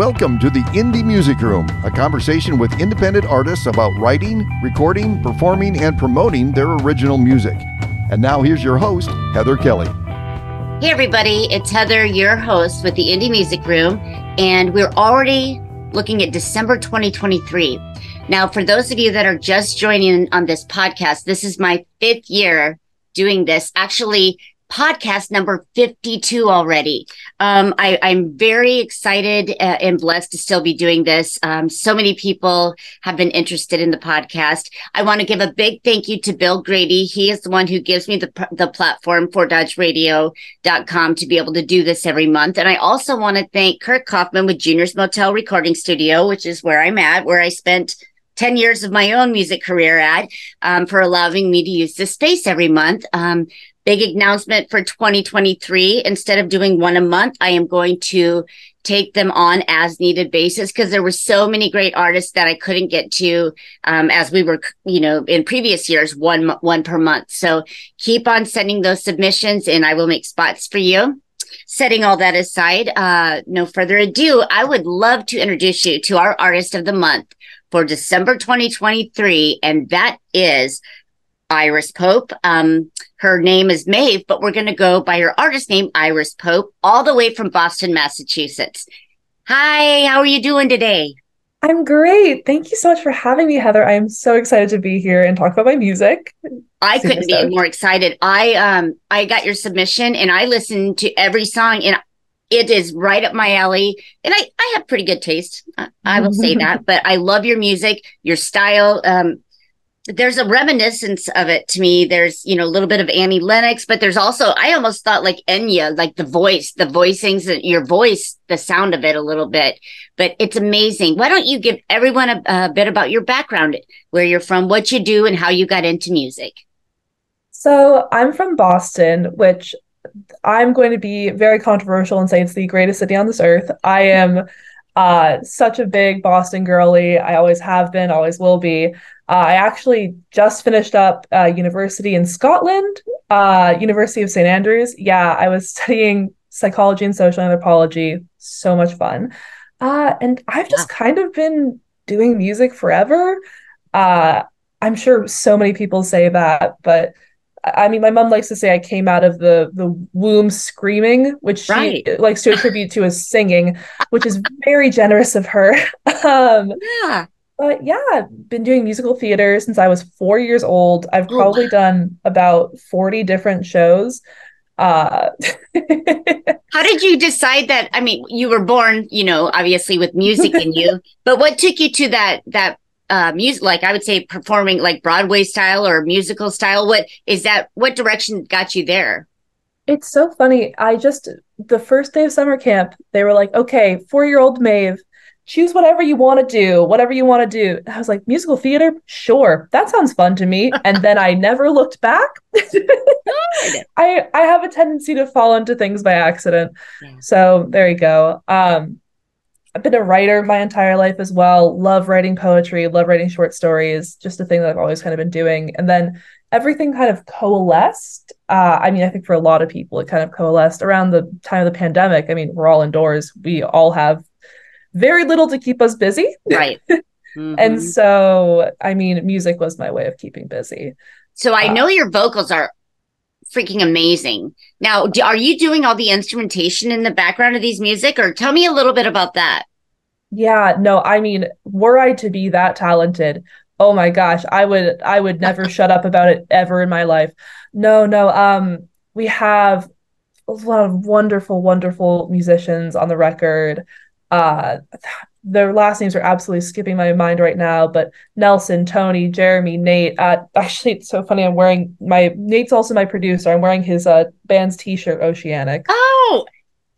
Welcome to the Indie Music Room, a conversation with independent artists about writing, recording, performing, and promoting their original music. And now here's your host, Heather Kelly. Hey, everybody, it's Heather, your host with the Indie Music Room, and we're already looking at December 2023. Now, for those of you that are just joining on this podcast, this is my fifth year doing this. Actually, podcast number 52 already. Um, I, am very excited uh, and blessed to still be doing this. Um, so many people have been interested in the podcast. I want to give a big thank you to Bill Grady. He is the one who gives me the, the platform for dodgeradio.com to be able to do this every month. And I also want to thank Kurt Kaufman with Junior's Motel Recording Studio, which is where I'm at, where I spent 10 years of my own music career at um, for allowing me to use this space every month. Um, big announcement for 2023. Instead of doing one a month, I am going to take them on as needed basis because there were so many great artists that I couldn't get to um, as we were, you know, in previous years, one one per month. So keep on sending those submissions, and I will make spots for you. Setting all that aside, uh, no further ado, I would love to introduce you to our artist of the month for December 2023, and that is Iris Pope. Um, her name is Maeve, but we're going to go by her artist name, Iris Pope, all the way from Boston, Massachusetts. Hi, how are you doing today? I'm great. Thank you so much for having me, Heather. I'm so excited to be here and talk about my music. I Super couldn't stoked. be more excited. I um I got your submission and I listened to every song and it is right up my alley. And I I have pretty good taste. I, I will say that, but I love your music, your style. Um, there's a reminiscence of it to me. There's, you know, a little bit of Annie Lennox, but there's also, I almost thought like Enya, like the voice, the voicings, uh, your voice, the sound of it a little bit, but it's amazing. Why don't you give everyone a, a bit about your background, where you're from, what you do, and how you got into music? So I'm from Boston, which I'm going to be very controversial and say it's the greatest city on this earth. I am uh, such a big Boston girly. I always have been, always will be. Uh, I actually just finished up uh, university in Scotland, uh, University of St Andrews. Yeah, I was studying psychology and social anthropology. So much fun. Uh, and I've just kind of been doing music forever. Uh, I'm sure so many people say that, but I mean, my mom likes to say I came out of the the womb screaming, which right. she likes to attribute to as singing, which is very generous of her. um, yeah. But yeah, been doing musical theater since I was four years old. I've oh, probably done about 40 different shows. Uh, How did you decide that? I mean, you were born, you know, obviously with music in you, but what took you to that that uh music like I would say performing like Broadway style or musical style? What is that what direction got you there? It's so funny. I just the first day of summer camp, they were like, "Okay, 4-year-old Maeve, choose whatever you want to do, whatever you want to do. I was like, musical theater? Sure. That sounds fun to me. And then I never looked back. I I have a tendency to fall into things by accident. Yeah. So there you go. Um I've been a writer my entire life as well. Love writing poetry, love writing short stories, just a thing that I've always kind of been doing. And then everything kind of coalesced. Uh, I mean, I think for a lot of people, it kind of coalesced around the time of the pandemic. I mean, we're all indoors. We all have very little to keep us busy. Right. Mm-hmm. and so, I mean, music was my way of keeping busy. So I uh, know your vocals are freaking amazing. Now, do, are you doing all the instrumentation in the background of these music or tell me a little bit about that? Yeah, no, I mean, were I to be that talented, oh my gosh, I would I would never shut up about it ever in my life. No, no, um we have a lot of wonderful wonderful musicians on the record. Uh their last names are absolutely skipping my mind right now, but Nelson, Tony, Jeremy, Nate. Uh, actually, it's so funny. I'm wearing my Nate's also my producer. I'm wearing his uh band's T-shirt, Oceanic. Oh,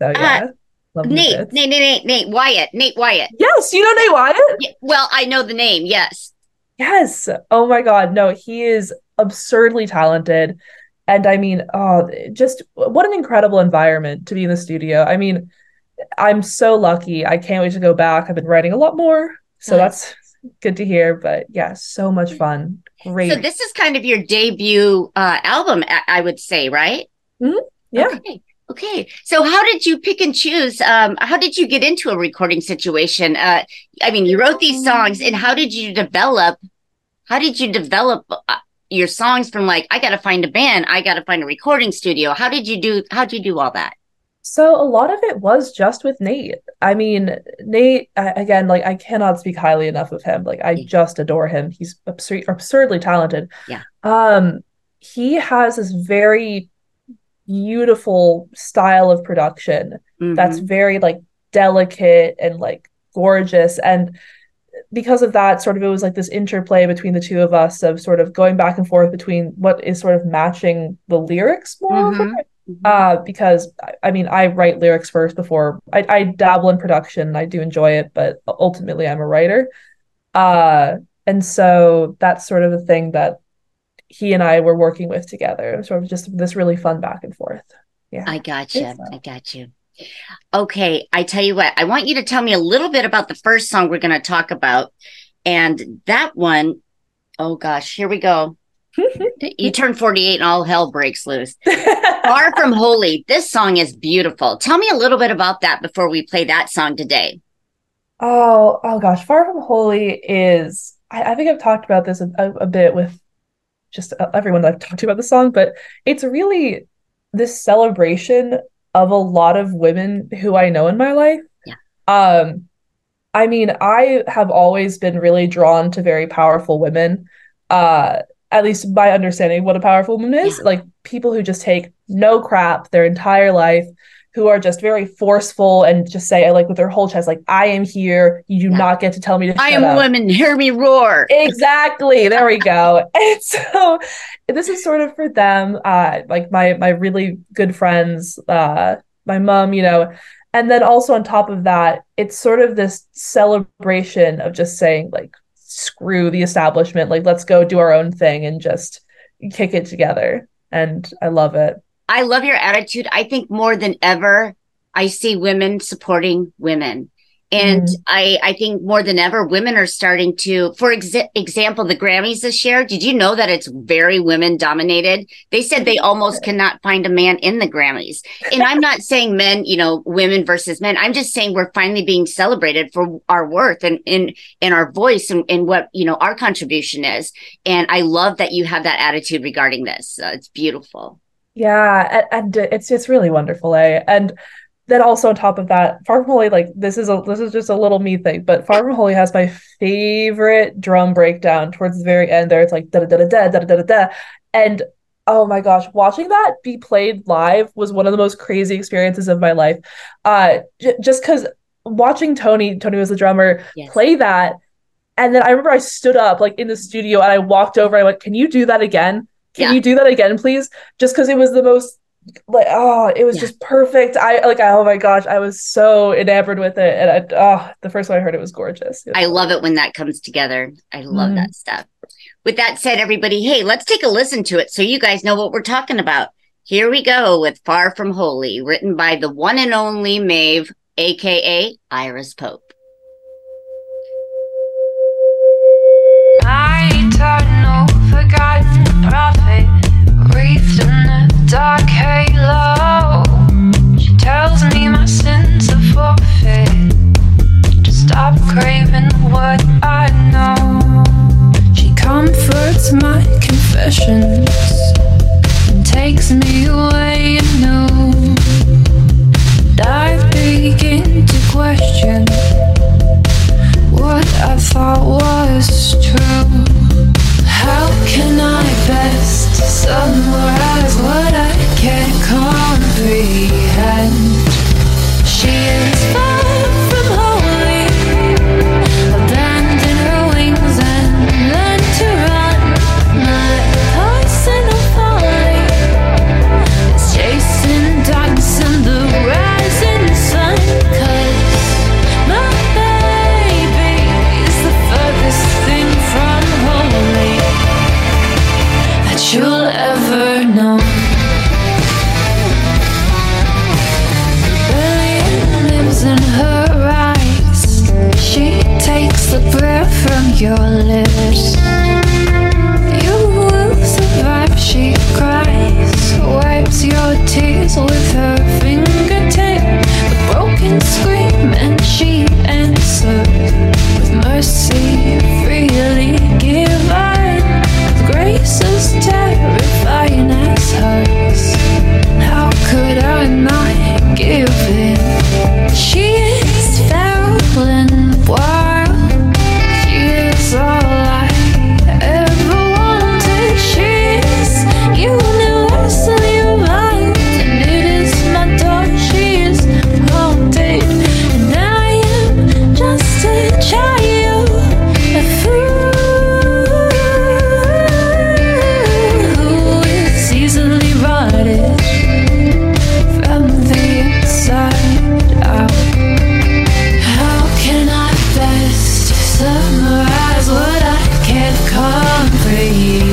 so yeah. Uh, Nate, Nate, Nate, Nate, Nate Wyatt, Nate Wyatt. Yes, you know Nate Wyatt. Yeah, well, I know the name. Yes. Yes. Oh my God. No, he is absurdly talented, and I mean, oh, just what an incredible environment to be in the studio. I mean I'm so lucky. I can't wait to go back. I've been writing a lot more. So nice. that's good to hear. But yeah, so much fun. Great. So this is kind of your debut uh, album, I would say, right? Mm-hmm. Yeah. Okay. Okay. So how did you pick and choose? Um, how did you get into a recording situation? Uh, I mean, you wrote these songs and how did you develop, how did you develop uh, your songs from like, I got to find a band. I got to find a recording studio. How did you do, how did you do all that? So a lot of it was just with Nate. I mean, Nate again, like I cannot speak highly enough of him. Like I just adore him. He's absurd, absurdly talented. Yeah. Um, he has this very beautiful style of production mm-hmm. that's very like delicate and like gorgeous and because of that sort of it was like this interplay between the two of us of sort of going back and forth between what is sort of matching the lyrics more mm-hmm. Mm-hmm. uh because I, mean i write lyrics first before I, I dabble in production i do enjoy it but ultimately i'm a writer uh and so that's sort of the thing that he and I were working with together. Sort of just this really fun back and forth. Yeah. I got you. I got you. Okay. I tell you what, I want you to tell me a little bit about the first song we're going to talk about. And that one, oh gosh, here we go. You turn 48 and all hell breaks loose. Far from Holy. This song is beautiful. Tell me a little bit about that before we play that song today. Oh, oh gosh. Far from Holy is, I, I think I've talked about this a, a, a bit with just everyone that I've talked to about the song, but it's really this celebration of a lot of women who I know in my life. Yeah. Um, I mean, I have always been really drawn to very powerful women. Uh, at least my understanding what a powerful woman is, yeah. like people who just take no crap their entire life, who are just very forceful and just say, like with their whole chest, like, I am here. You do yeah. not get to tell me to I am up. women, hear me roar. Exactly. There we go. and so this is sort of for them, uh, like my my really good friends, uh, my mom, you know, and then also on top of that, it's sort of this celebration of just saying, like, screw the establishment, like let's go do our own thing and just kick it together. And I love it. I love your attitude. I think more than ever, I see women supporting women. And mm. I, I think more than ever, women are starting to, for exa- example, the Grammys this year. Did you know that it's very women dominated? They said they almost cannot find a man in the Grammys. And I'm not saying men, you know, women versus men. I'm just saying we're finally being celebrated for our worth and in and our voice and, and what, you know, our contribution is. And I love that you have that attitude regarding this. Uh, it's beautiful. Yeah, and, and it's just really wonderful, eh? And then also on top of that, Far From Holy, like this is a this is just a little me thing, but Far From Holy has my favorite drum breakdown towards the very end. There, it's like da da da da da da da da, and oh my gosh, watching that be played live was one of the most crazy experiences of my life. Uh, j- just because watching Tony, Tony was the drummer, yes. play that, and then I remember I stood up like in the studio and I walked over. I went, "Can you do that again?" Can yeah. you do that again, please? Just because it was the most like oh it was yeah. just perfect. I like oh my gosh i was so enamored with it. And I, oh the first time i heard it was gorgeous. It i love it when that comes together. I love mm. that stuff. With that said everybody hey let's take a listen to it so you guys know what we're talking about. Here we go with far from holy written by the one and only maeve aka iris pope. Prophet wreathed in a dark halo. She tells me my sins are forfeit. To stop craving what I know. She comforts my confessions and takes me away anew. And I begin to question what I thought was true. How can I best summarize what I can't comprehend? She is 成回忆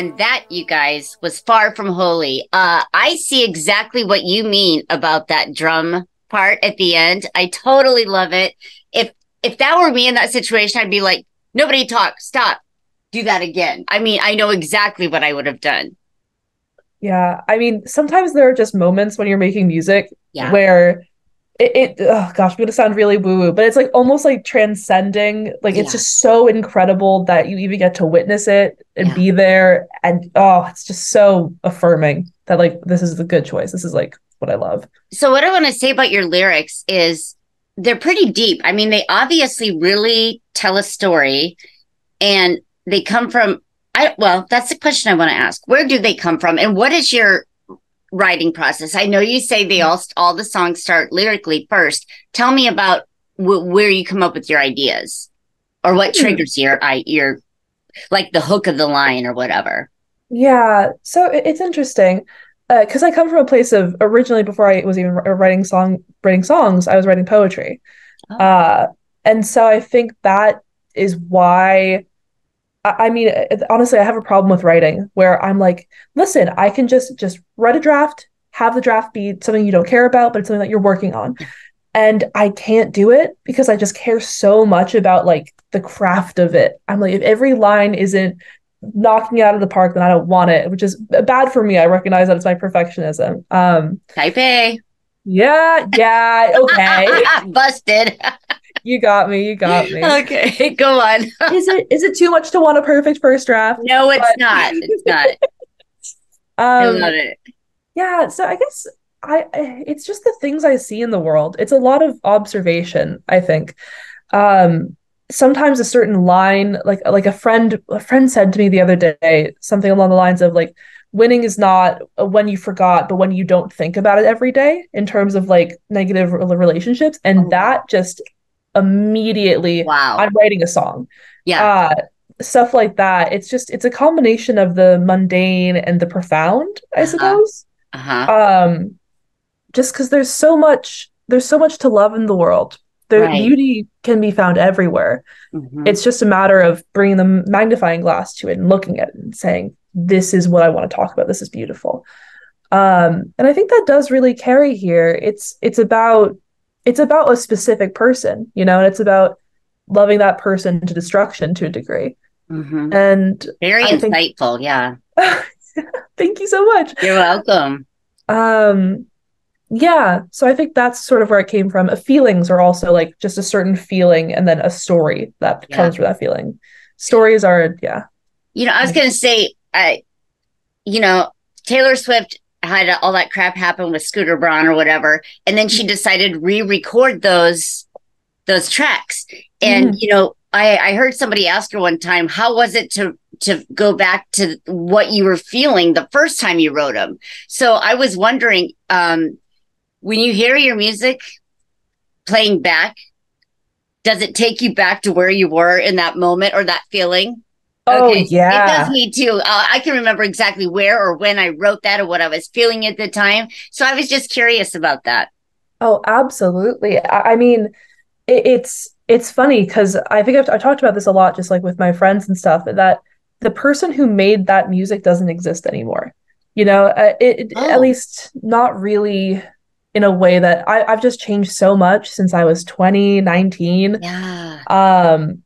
And that, you guys, was far from holy. Uh, I see exactly what you mean about that drum part at the end. I totally love it. If if that were me in that situation, I'd be like, nobody talk, stop, do that again. I mean, I know exactly what I would have done. Yeah. I mean, sometimes there are just moments when you're making music Yeah. where it, it oh gosh, I'm gonna sound really woo-woo, but it's like almost like transcending. Like it's Yeah. just so incredible that you even get to witness it and Yeah. be there. And oh, it's just so affirming that like this is the good choice. This is like what I love. So what I want to say about your lyrics is they're pretty deep. I mean, they obviously really tell a story and they come from I well, that's the question I want to ask. Where do they come from and what is your writing process? I know you say they all all the songs start lyrically first. Tell me about wh- where you come up with your ideas or what Hmm. triggers your I your like the hook of the line or whatever. Yeah, so it- it's interesting because I come from a place of originally before I was even writing song writing songs, I was writing poetry, Oh. uh, and so I think that is why. I mean, honestly, I have a problem with writing where I'm like, listen, I can just just write a draft, have the draft be something you don't care about, but it's something that you're working on. And I can't do it because I just care so much about like the craft of it. I'm like, if every line isn't knocking it out of the park, then I don't want it, which is bad for me. I recognize that it's my perfectionism. Um, Type A. yeah, yeah, okay. Busted. You got me, you got me. okay, go on. Is it is it too much to want a perfect first draft? No, it's But- not. It's not. I Um, love it. yeah, so I guess I I- it's just the things I see in the world. It's a lot of observation, I think. Um, sometimes a certain line, like like a friend a friend said to me the other day, something along the lines of like winning is not when you forgot, but when you don't think about it every day in terms of like negative relationships. And Oh. that just immediately Wow. I'm writing a song. yeah. uh stuff like that it's just it's a combination of the mundane and the profound i Uh-huh. suppose Uh-huh. um just because there's so much there's so much to love in the world the Right. beauty can be found everywhere Mhm. it's just a matter of bringing the magnifying glass to it and looking at it and saying this is what i want to talk about this is beautiful um and i think that does really carry here it's it's about it's about a specific person you know and it's about loving that person to destruction to a degree Mhm. and Very I think- insightful. Yeah. thank you so much You're welcome. um yeah so i think that's sort of where it came from Uh, feelings are also like just a certain feeling and then a story that Yeah. comes from that feeling stories are yeah You know, I was going to say, I, you know, Taylor Swift had all that crap happen with Scooter Braun or whatever, and then she decided re-record those those tracks. And you know, I I heard somebody ask her one time, how was it to to go back to what you were feeling the first time you wrote them? So I was wondering, um, when you hear your music playing back, does it take you back to where you were in that moment or that feeling? Oh It yeah does me too. Uh, I can remember exactly where or when I wrote that or what I was feeling at the time. So I was just curious about that. oh absolutely i, I mean it, it's it's funny because i think I've, i talked about this a lot just like with my friends and stuff that the person who made that music doesn't exist anymore you know uh, it, it- Oh. at least not really in a way that I, i've just changed so much since i was 20 19 Yeah. um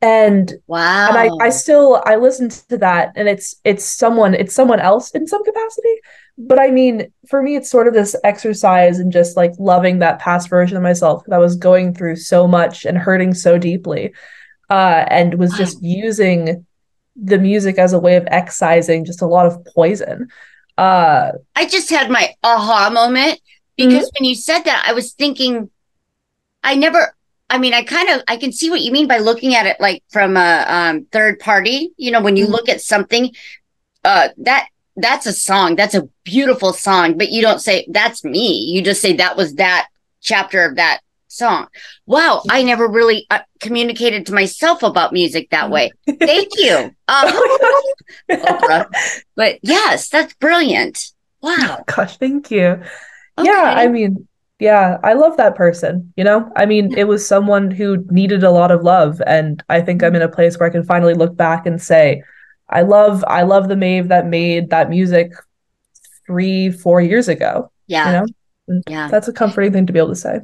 and Wow. and I, I still I listen to that and it's it's someone it's someone else in some capacity but I mean for me it's sort of this exercise and just like loving that past version of myself that was going through so much and hurting so deeply uh and was just using the music as a way of excising just a lot of poison uh I just had my aha moment because Mm-hmm. when you said that, I was thinking, I never. I mean, I kind of I can see what you mean by looking at it like from a um, third party. You know, when you Mhm. look at something, uh, that that's a song. That's a beautiful song, but you don't say that's me. You just say that was that chapter of that song. Wow, I never really uh, communicated to myself about music that way. Thank you, uh, Oprah. But yes, that's brilliant. Wow. gosh thank you yeah i mean yeah i love that person you know i mean it was someone who needed a lot of love and i think i'm in a place where i can finally look back and say I love I love the Maeve that made that music three, four years ago. Yeah. You know? Yeah. That's a comforting thing to be able to say.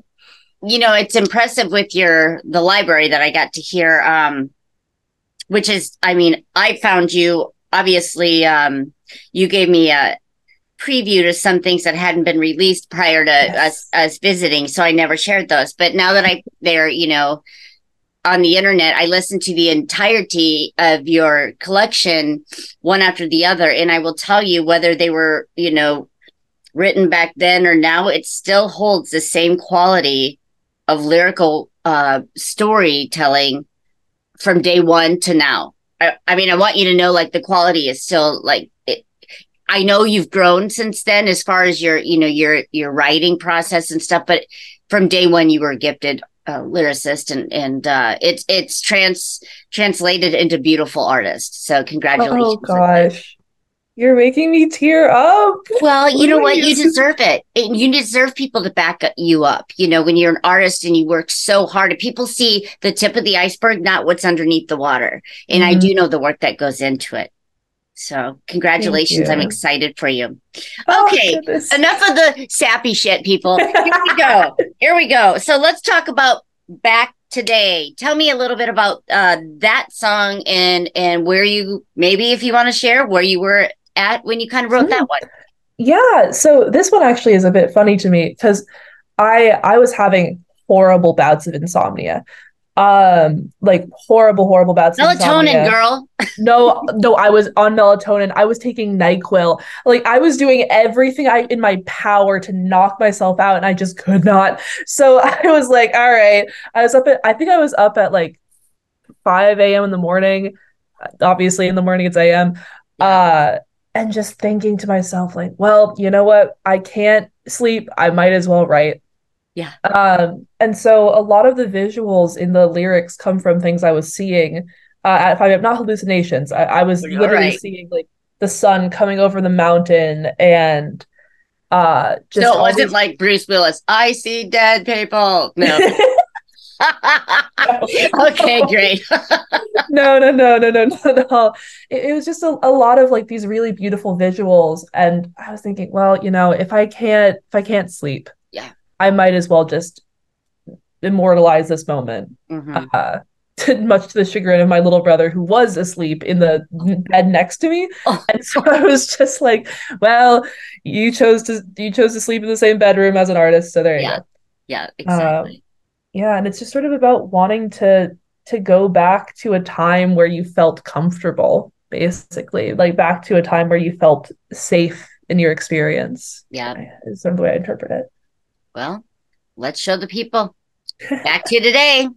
you know it's impressive with your the library that i got to hear um which is i mean i found you obviously um you gave me a preview to some things that hadn't been released prior to Yes. us us visiting so i never shared those but now that i they're you know on the internet i listened to the entirety of your collection one after the other and i will tell you whether they were you know written back then or now it still holds the same quality of lyrical uh storytelling from day one to now I, I mean i want you to know like the quality is still like it, i know you've grown since then as far as your you know your your writing process and stuff but from day one you were a gifted uh, lyricist and and uh it's it's trans translated into beautiful artist so congratulations Oh gosh. You're making me tear up. well, you know what? You deserve it. And You deserve people to back you up. You know, when you're an artist and you work so hard, and people see the tip of the iceberg, not what's underneath the water. And I Mhm. do know the work that goes into it. So, congratulations. I'm excited for you. Oh, Okay, goodness. Enough of the sappy shit, people. Here we go. Here we go. So, let's talk about back today. Tell me a little bit about uh, that song and and where you maybe if you want to share where you were at when you kind of wrote that one. Yeah, so this one actually is a bit funny to me because I I was having horrible bouts of insomnia. Um, like horrible, horrible bouts Melatonin, girl. No, no, I was on melatonin. I was taking NyQuil. Like I was doing everything I in my power to knock myself out, and I just could not. So I was like, all right. I was up at I think I was up at like 5 a.m. in the morning. Obviously, in the morning it's a.m. Uh, and just thinking to myself, like, well, you know what? I can't sleep. I might as well write. Yeah. Um, and so a lot of the visuals in the lyrics come from things I was seeing uh, at 5 a.m. Not hallucinations. I, I was All literally right. seeing like the sun coming over the mountain and uh just so it wasn't these- like Bruce Willis. I see dead people. No. okay, great. no, no, no, no, no, no, no. It, it was just a, a lot of like these really beautiful visuals, and I was thinking, well, you know, if I can't, if I can't sleep. I might as well just immortalize this moment. Mhm. Uh, to, much to the chagrin of my little brother, who was asleep in the bed next to me, Oh. and so I was just like, well, you chose to you chose to sleep in the same bedroom as an artist, so there you Yeah. go. Yeah, exactly. Yeah, and it's just sort of about wanting to to go back to a time where you felt comfortable, basically, like back to a time where you felt safe in your experience. yeah. Is sort of the way I interpret it. Well, let's show the people. Back to today.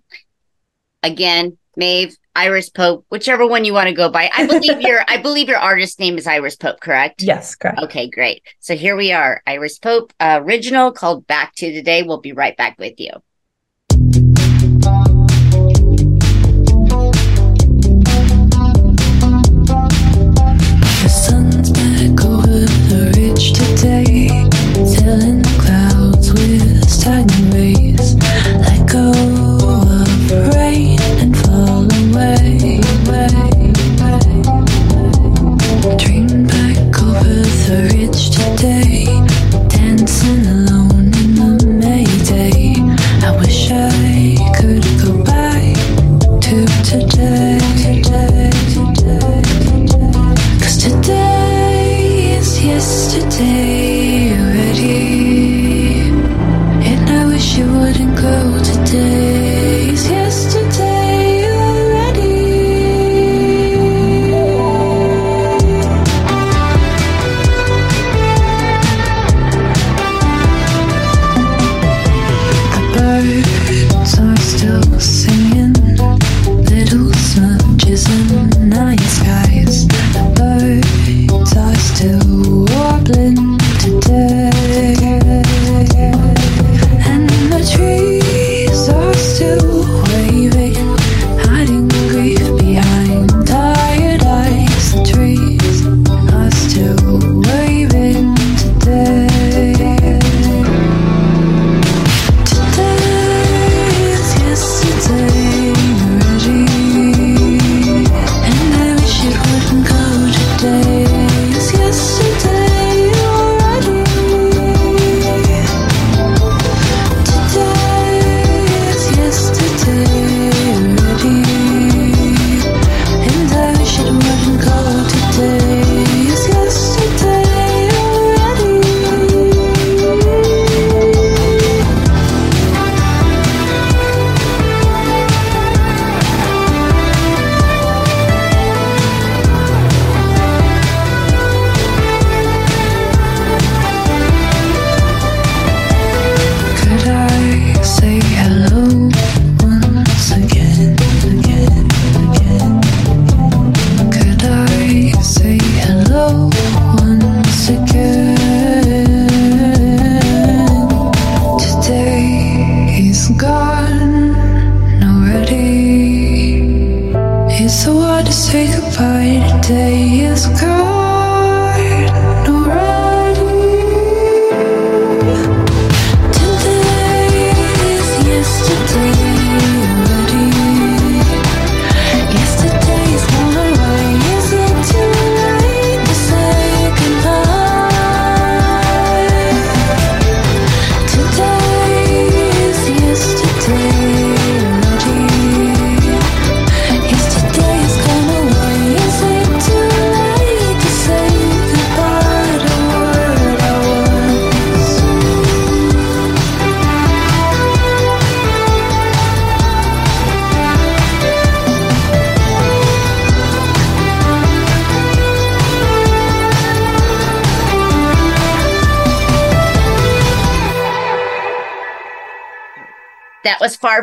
Again, Maeve, Iris Pope, whichever one you want to go by. I believe your I believe your artist name is Iris Pope, correct? Yes, correct. Okay, great. So here we are, Iris Pope, uh, original called Back to Today. We'll be right back with you. The sun's back over the ridge today,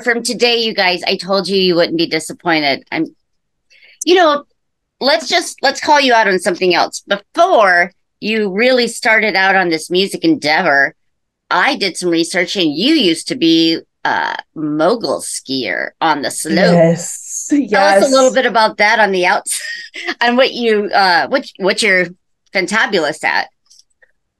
from today, you guys. I told you you wouldn't be disappointed. I'm, you know, let's just let's call you out on something else. Before you really started out on this music endeavor, I did some research, and you used to be a mogul skier on the slope. Yes. Tell us a little bit about that on the outs, and what you uh, what what you're fantabulous at.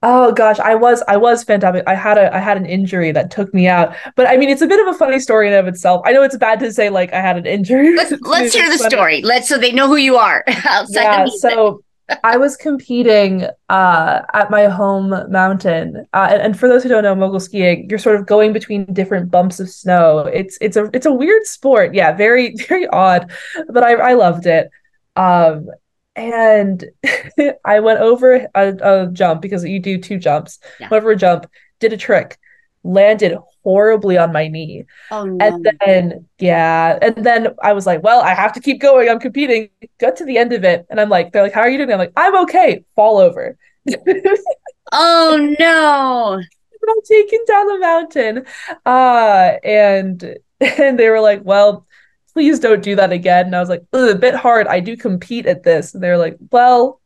Oh gosh, I was I was fantastic. I had a I had an injury that took me out. But I mean, it's a bit of a funny story in of itself. I know it's bad to say like I had an injury. Let's let's hear the funny. story. Let's so they know who you are Yeah, so I was competing uh, at my home mountain, uh, and, and for those who don't know, mogul skiing, you're sort of going between different bumps of snow. It's it's a it's a weird sport, yeah, very very odd, but I I loved it. Um, and I went over a, a jump because you do two jumps. Yeah. Went over a jump, did a trick, landed horribly on my knee. oh no. And then, yeah, and then I was like, well, I have to keep going. I'm competing. Got to the end of it, and I'm like, they're like, how are you doing? I'm like, I'm okay. Fall over. oh no. I'm taken down the mountain. Uh, and and they were like, well, please don't do that again. And I was like, "Ugh, a bit hard. I do compete at this. And they're like, well,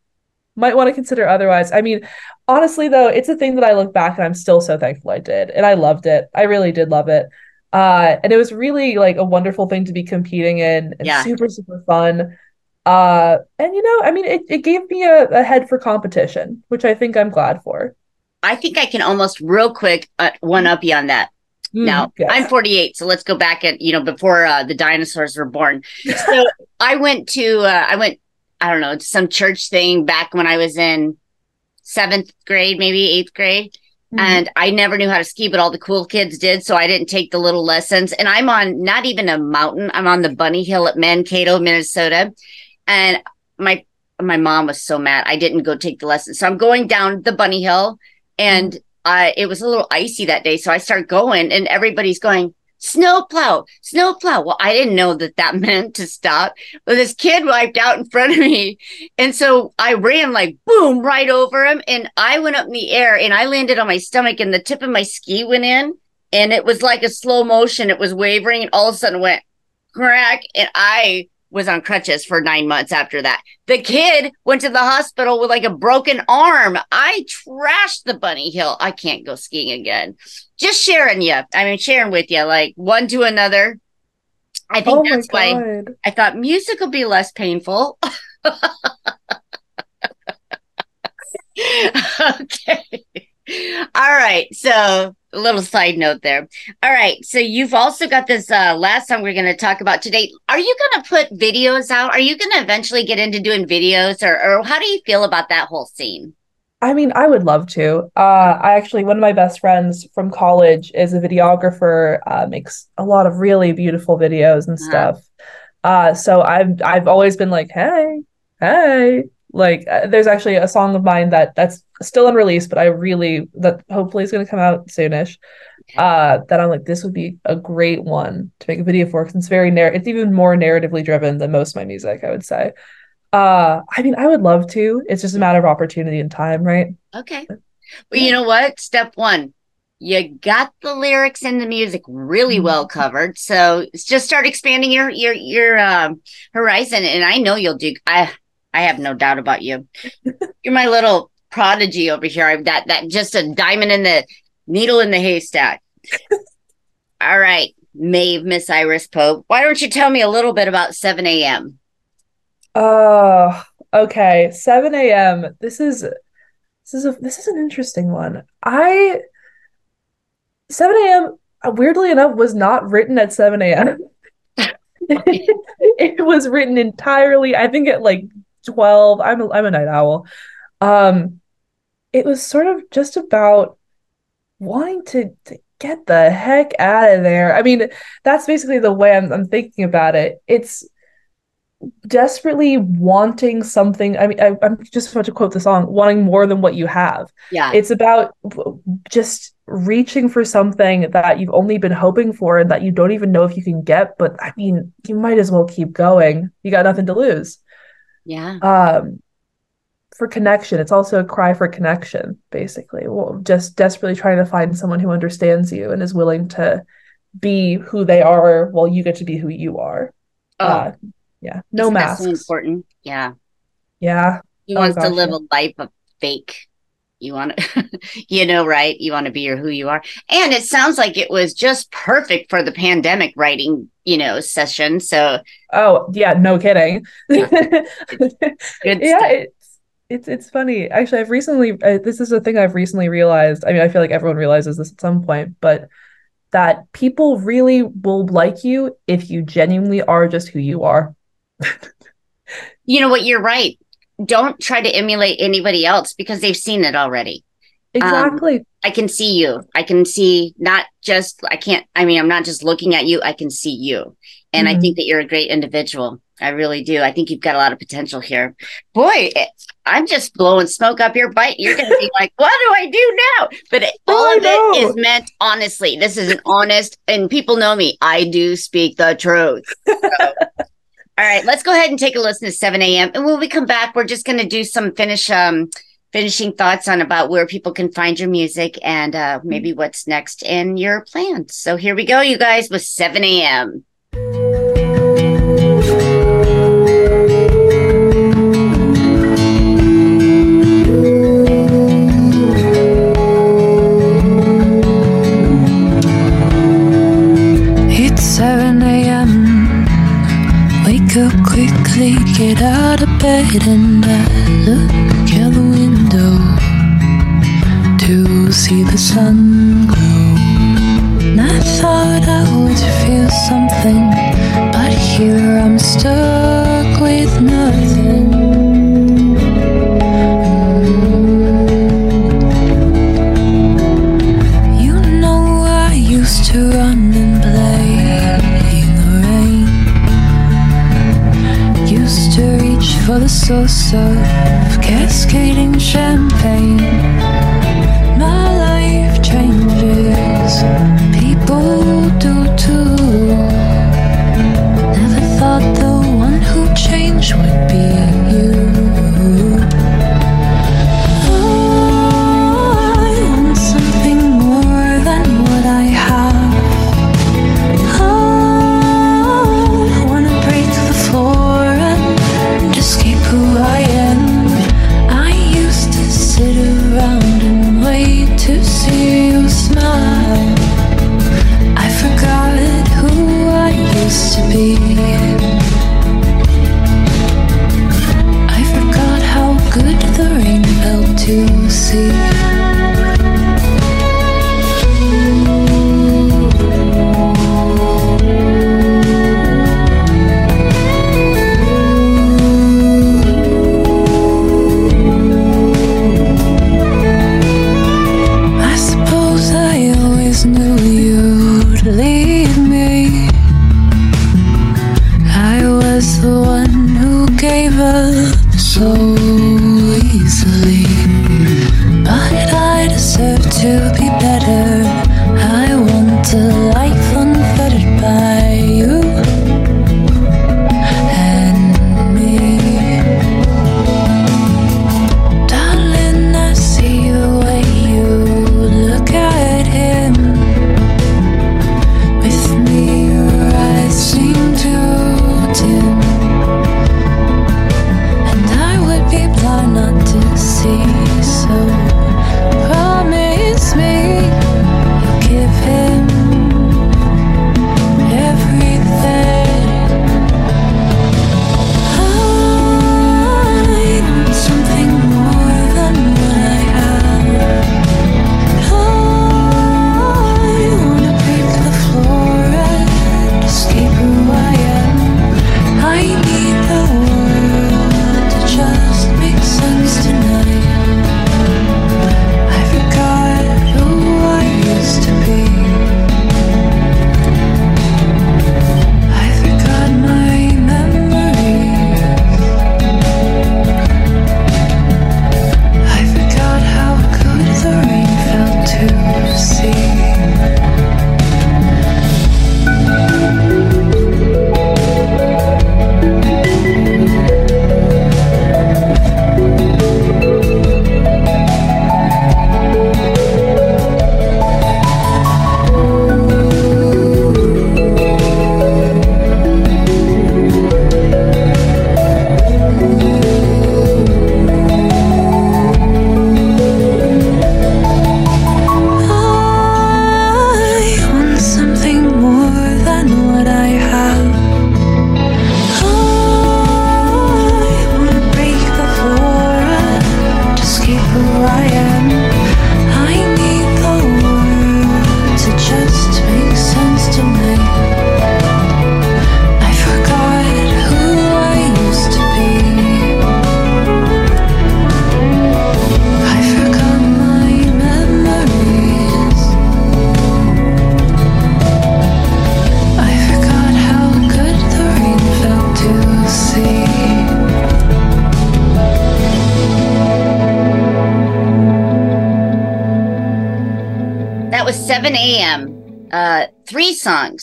might want to consider otherwise. I mean, honestly though, it's a thing that I look back and I'm still so thankful I did. And I loved it. I really did love it. Uh, and it was really like a wonderful thing to be competing in and Yeah. super, super fun. Uh, and you know, I mean, it, it gave me a, a head for competition, which I think I'm glad for. I think I can almost real quick uh, one up you on that. Mm, Now yes. I'm 48, so let's go back at you know before uh, the dinosaurs were born. So I went to uh, I went I don't know some church thing back when I was in seventh grade, maybe eighth grade, Mhm. and I never knew how to ski, but all the cool kids did, so I didn't take the little lessons. And I'm on not even a mountain; I'm on the Bunny Hill at Mankato, Minnesota, and my my mom was so mad I didn't go take the lesson. So I'm going down the Bunny Hill, and I it was a little icy that day, so I start going, and everybody's going snowplow, snowplow. Well, I didn't know that that meant to stop, but this kid wiped out in front of me, and so I ran like boom right over him, and I went up in the air, and I landed on my stomach, and the tip of my ski went in, and it was like a slow motion. It was wavering, and all of a sudden went crack, and I was on crutches for nine months after that. The kid went to the hospital with like a broken arm. I trashed the bunny hill. I can't go skiing again. Just sharing you. I mean, sharing with you, like one to another. I think Oh that's why I thought music will be less painful. okay. All right. So a little side note there. All right. So you've also got this uh last song we're gonna talk about today. Are you gonna put videos out? Are you gonna eventually get into doing videos or or how do you feel about that whole scene? I mean, I would love to. Uh, I actually, one of my best friends from college is a videographer, uh, makes a lot of really beautiful videos and Uh-huh. stuff. Uh, so I've I've always been like, hey, hey, like uh, there's actually a song of mine that that's still unreleased, but I really that hopefully is going to come out soonish. Uh, that I'm like, this would be a great one to make a video for because it's very narr it's even more narratively driven than most of my music, I would say. Uh, I mean, I would love to. It's just a matter of opportunity and time, right? Okay. Well, you know what? Step one, you got the lyrics and the music really well covered. So just start expanding your your your um, horizon, and I know you'll do. I I have no doubt about you. You're my little prodigy over here. I've that that just a diamond in the needle in the haystack. All right, Maeve, Miss Iris Pope. Why don't you tell me a little bit about 7 a.m. Oh, okay. 7 a.m. This is this is a this is an interesting one. I 7 a.m. uh, weirdly enough was not written at 7 a.m. It was written entirely, I think at like 12. I'm a, I'm a night owl. Um, it was sort of just about wanting to, to get the heck out of there. I mean, that's basically the way I'm, I'm thinking about it. It's desperately wanting something. I mean, I, I'm just about to quote the song, wanting more than what you have. Yeah. It's about just reaching for something that you've only been hoping for and that you don't even know if you can get. But I mean, you might as well keep going. You got nothing to lose. Yeah. Um, for connection, it's also a cry for connection, basically. Well, just desperately trying to find someone who understands you and is willing to be who they are while you get to be who you are. Oh, Uh, yeah, no masks. important. Yeah. Yeah, He Oh, wants to live yeah. a life of fake. You want to, you know, right? You want to be your who you are. And it sounds like it was just perfect for the pandemic writing, you know, session. So Oh, yeah, no kidding. good Yeah, it's it's it's funny. Actually, I've recently uh, this is a thing I've recently realized. I mean, I feel like everyone realizes this at some point, but that people really will like you if you genuinely are just who you are. You know what? You're right. Don't try to emulate anybody else because they've seen it already. Exactly. I can see you. I can see not just, I can't, I mean, I'm not just looking at you. I can see you. And I Mhm. think that you're a great individual. I really do. I think you've got a lot of potential here. Boy, I'm just blowing smoke up your butt. You're going to be like, what do I do now? But it, Oh, all I of it know. is meant honestly. This is an honest, and people know me. I do speak the truth. So, all right, let's go ahead and take a listen to 7 a.m. And when we come back, we're just going to do some finish, um, finishing thoughts on about where people can find your music and uh, maybe what's next in your plans. So here we go, you guys, with 7 a.m. quickly, get out of bed, and I look out the window to see the sun glow. And I thought I would feel something, but here I'm stuck with nothing. Source of cascading champagne.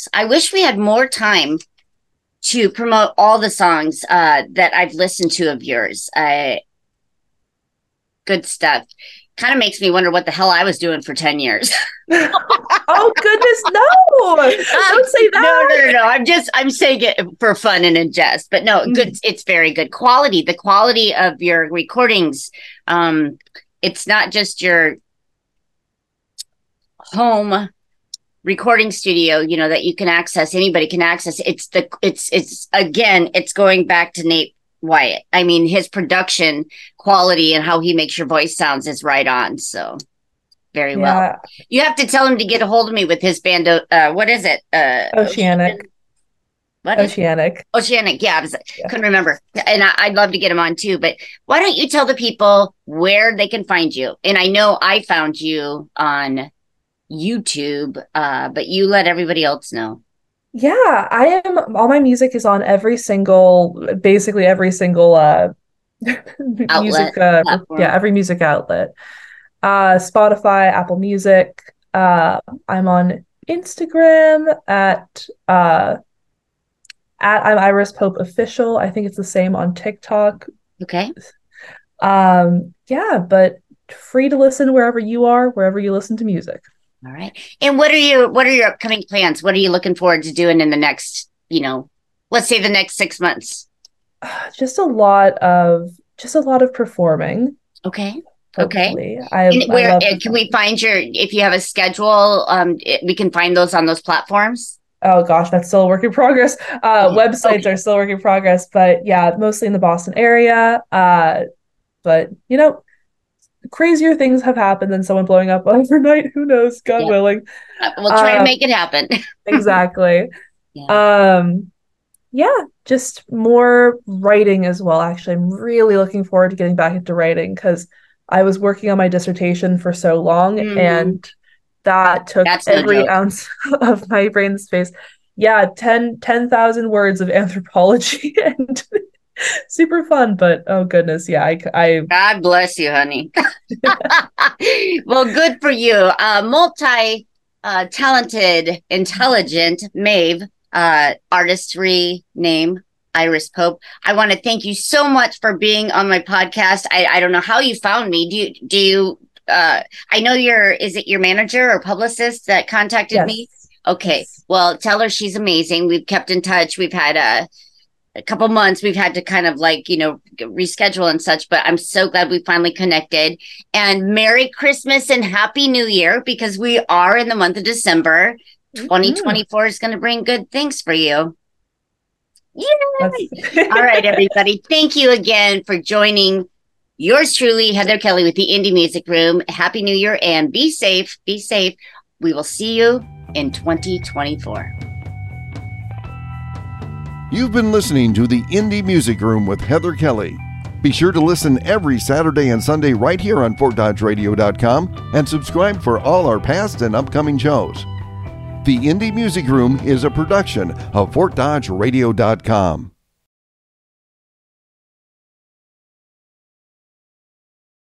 Songs. I wish we had more time to promote all the songs uh, that I've listened to of yours. Uh, good stuff. Kind of makes me wonder what the hell I was doing for 10 years. oh goodness, no! Don't say that. No, no, no, no. I'm just I'm saying it for fun and in jest. But no, good. Mm. It's very good quality. The quality of your recordings. Um, it's not just your home recording studio you know that you can access anybody can access it's the it's it's again it's going back to nate wyatt i mean his production quality and how he makes your voice sounds is right on so very well you have to tell him to get a hold of me with his band uh what is it uh Oceanic. what is Oceanic. Oceanic, yeah, I was, Yeah. couldn't remember. And I, I'd love to get him on too. But why don't you tell the people where they can find you? And I know I found you on YouTube, uh, but you let everybody else know. Yeah, I am. All my music is on every single, basically every single uh music uh yeah, every music outlet. Uh Spotify, Apple Music. Uh I'm on Instagram at uh at I'm Iris Pope official. I think it's the same on TikTok. Okay. Um yeah, but free to listen wherever you are, wherever you listen to music. All right. And what are your what are your upcoming plans? What are you looking forward to doing in the next, you know, let's say the next six months? Just a lot of just a lot of performing. Okay. Okay. I, And I where love can we find your if you have a schedule? Um, it- we can find those on those platforms. Oh gosh, that's still a work in progress. Uh, Oh, websites okay. are still work in progress, but yeah, mostly in the Boston area. Uh, but you know, crazier things have happened than someone blowing up overnight. Who knows? God Yeah. willing. Uh, We'll try Uh, to make it happen. Exactly. Yeah. Um, yeah, just more writing as well. Actually, I'm really looking forward to getting back into writing because I was working on my dissertation for so long Mhm. and that took That's every joke. ounce of my brain space. Yeah, 10 10,000 words of anthropology and super fun, but oh goodness, yeah, I, I God bless you, honey. well, good for you. Uh, multi uh, talented, intelligent mave uh, artistry name, Iris Pope. I want to thank you so much for being on my podcast. I, I don't know how you found me. Do you, do you, uh, I know you're, is it your manager or publicist that contacted yes. me? Okay. Yes. Well, tell her she's amazing. We've kept in touch. We've had a, a couple months. We've had to kind of like, you know, reschedule and such, but I'm so glad we finally connected. And Merry Christmas and Happy New Year because we are in the month of December. Mm-hmm. 2024 is going to bring good things for you. Yay! All right, everybody. Thank you again for joining yours truly, Heather Kelly with the Indie Music Room. Happy New Year and be safe. Be safe. We will see you in 2024. You've been listening to the Indie Music Room with Heather Kelly. Be sure to listen every Saturday and Sunday right here on FortDodgeRadio.com and subscribe for all our past and upcoming shows. The Indie Music Room is a production of FortDodgeRadio.com.